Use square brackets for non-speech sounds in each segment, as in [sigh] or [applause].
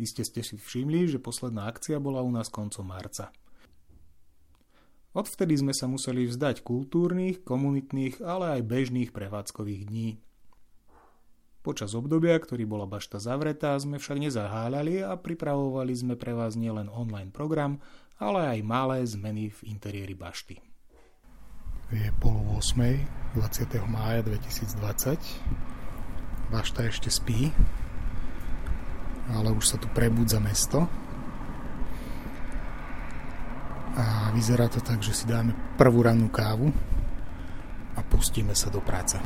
Iste ste si všimli, že posledná akcia bola u nás koncom marca. Odvtedy sme sa museli vzdať kultúrnych, komunitných, ale aj bežných prevádzkových dní. Počas obdobia, ktorý bola bašta zavretá, sme však nezaháľali a pripravovali sme pre vás nielen online program, ale aj malé zmeny v interiéri bašty. Je pol 8. 20. mája 2020. Bašta ešte spí, ale už sa tu prebudza mesto. A vyzerá to tak, že si dáme prvú rannú kávu a pustíme sa do práce.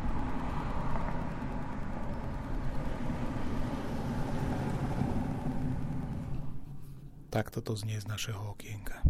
Takto to znie z našeho okienka.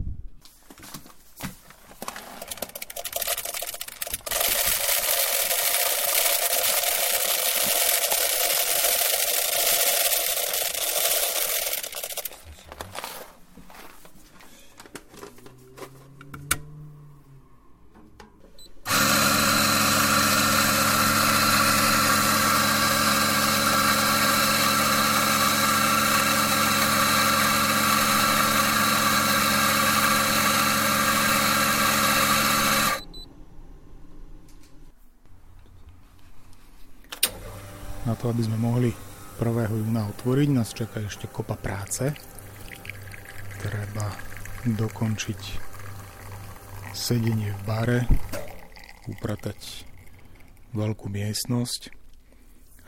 To, aby sme mohli 1. júna otvoriť, nás čaká ešte kopa práce. Treba dokončiť sedenie v bare, upratať veľkú miestnosť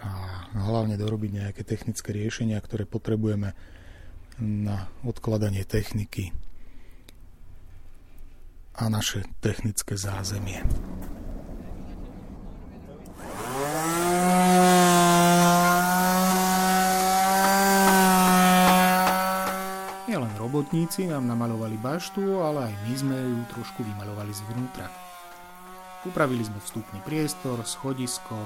a hlavne dorobiť nejaké technické riešenia, ktoré potrebujeme na odkladanie techniky a naše technické zázemie. Robotníci nám namalovali baštu, ale aj my sme ju trošku vymalovali zvnútra. Upravili sme vstupný priestor, schodisko,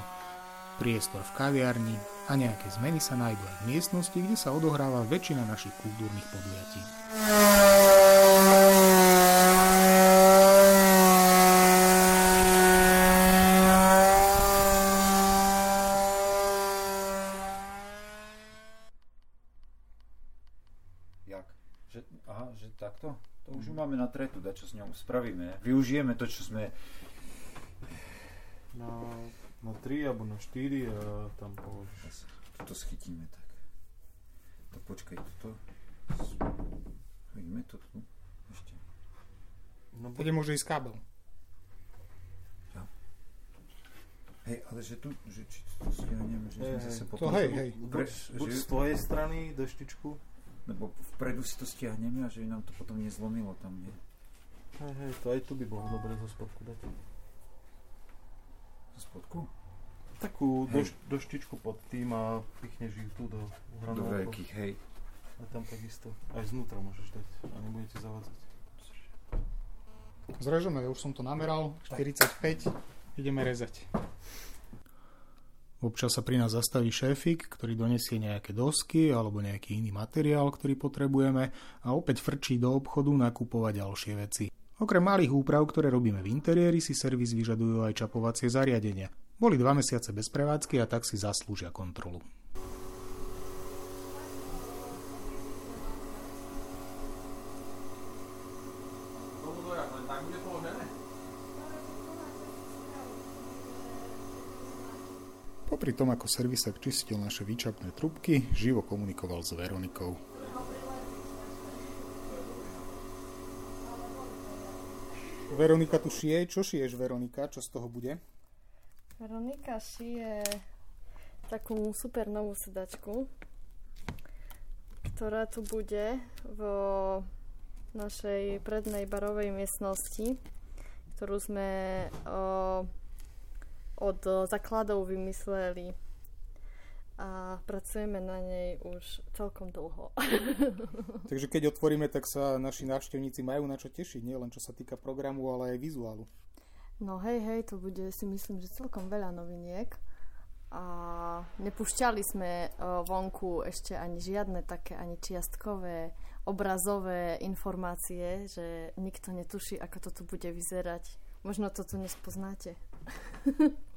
priestor v kaviarni a nejaké zmeny sa nájdú aj v miestnosti, kde sa odohráva väčšina našich kultúrnych podujatí. Máme na tretu, da čo s ňou spravíme. Využijeme to, čo sme... Na, na 3 alebo na 4 a tam položíš. Toto schytíme tak. Tak počkaj, toto... Vidíme to tu? Ešte. No, Bude môže ísť kábel. Ja. Hej, ale že tu, že či to stiahnem, že hey, sme zase potom... To hej, hej. Buď, buď z tvojej strany deštičku, lebo vpredu si to stiahneme a že nám to potom nezlomilo tam, nie? Hej, hej, to aj tu by bolo dobre zo spodku dať. Zo spodku? Takú doš, doštičku pod tým a pichneš ich tu do Do veľkých, hej. A tam takisto. Aj znútra môžeš dať a nebudete zavádzať. Zrežeme, už som to nameral. 45. Ideme rezať. Občas sa pri nás zastaví šéfik, ktorý donesie nejaké dosky alebo nejaký iný materiál, ktorý potrebujeme a opäť frčí do obchodu nakupovať ďalšie veci. Okrem malých úprav, ktoré robíme v interiéri, si servis vyžadujú aj čapovacie zariadenia. Boli dva mesiace bez prevádzky a tak si zaslúžia kontrolu. Popri tom, ako servisák čistil naše výčapné trubky, živo komunikoval s Veronikou. Veronika tu šije. Čo šiješ, Veronika? Čo z toho bude? Veronika šije takú super novú sedačku, ktorá tu bude vo našej prednej barovej miestnosti, ktorú sme o, od základov vymysleli a pracujeme na nej už celkom dlho. [laughs] Takže keď otvoríme, tak sa naši návštevníci majú na čo tešiť, nie len čo sa týka programu, ale aj vizuálu. No hej, hej, to bude si myslím, že celkom veľa noviniek. A nepúšťali sme vonku ešte ani žiadne také, ani čiastkové, obrazové informácie, že nikto netuší, ako to tu bude vyzerať. Možno to tu nespoznáte. [laughs]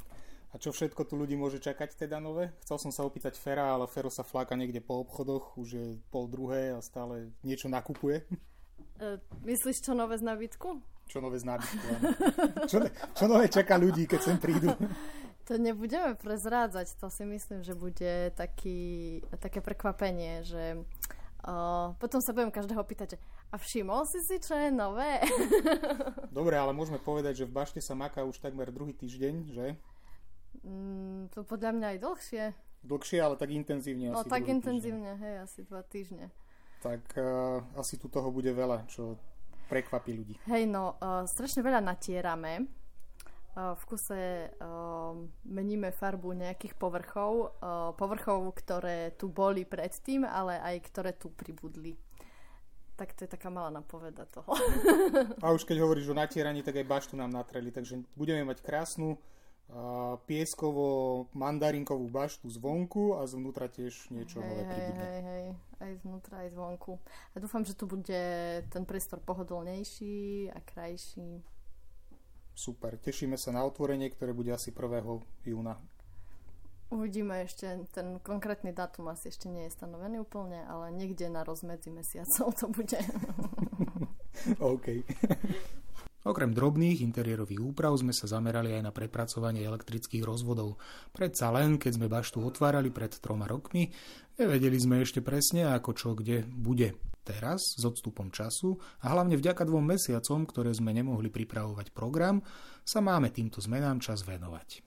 A čo všetko tu ľudí môže čakať teda nové? Chcel som sa opýtať Fera, ale Fero sa fláka niekde po obchodoch, už je pol druhé a stále niečo nakupuje. E, myslíš, čo nové z nábytku? Čo nové z nábytku, čo, čo nové čaká ľudí, keď sem prídu? To nebudeme prezrádzať, to si myslím, že bude taký, také prekvapenie, že uh, potom sa budem každého pýtať, že a všimol si si, čo je nové? Dobre, ale môžeme povedať, že v bašte sa maká už takmer druhý týždeň, že? Mm, to podľa mňa aj dlhšie. Dlhšie, ale tak intenzívne no, asi tak intenzívne, týždeň. hej, asi dva týždne. Tak uh, asi tu toho bude veľa, čo prekvapí ľudí. Hej, no, uh, strašne veľa natierame. Uh, v kuse uh, meníme farbu nejakých povrchov. Uh, povrchov, ktoré tu boli predtým, ale aj ktoré tu pribudli. Tak to je taká malá napoveda toho. [laughs] A už keď hovoríš o natieraní, tak aj baštu nám natreli, takže budeme mať krásnu pieskovo-mandarinkovú baštu zvonku a zvnútra tiež niečo hej, nové pribudne. Hej, hej, aj zvnútra, aj zvonku. A dúfam, že tu bude ten priestor pohodlnejší a krajší. Super, tešíme sa na otvorenie, ktoré bude asi 1. júna. Uvidíme ešte, ten konkrétny dátum asi ešte nie je stanovený úplne, ale niekde na rozmedzi mesiacov to bude. [laughs] OK. [laughs] Okrem drobných interiérových úprav sme sa zamerali aj na prepracovanie elektrických rozvodov. Predsa len, keď sme baštu otvárali pred troma rokmi, nevedeli sme ešte presne, ako čo kde bude. Teraz, s odstupom času a hlavne vďaka dvom mesiacom, ktoré sme nemohli pripravovať program, sa máme týmto zmenám čas venovať.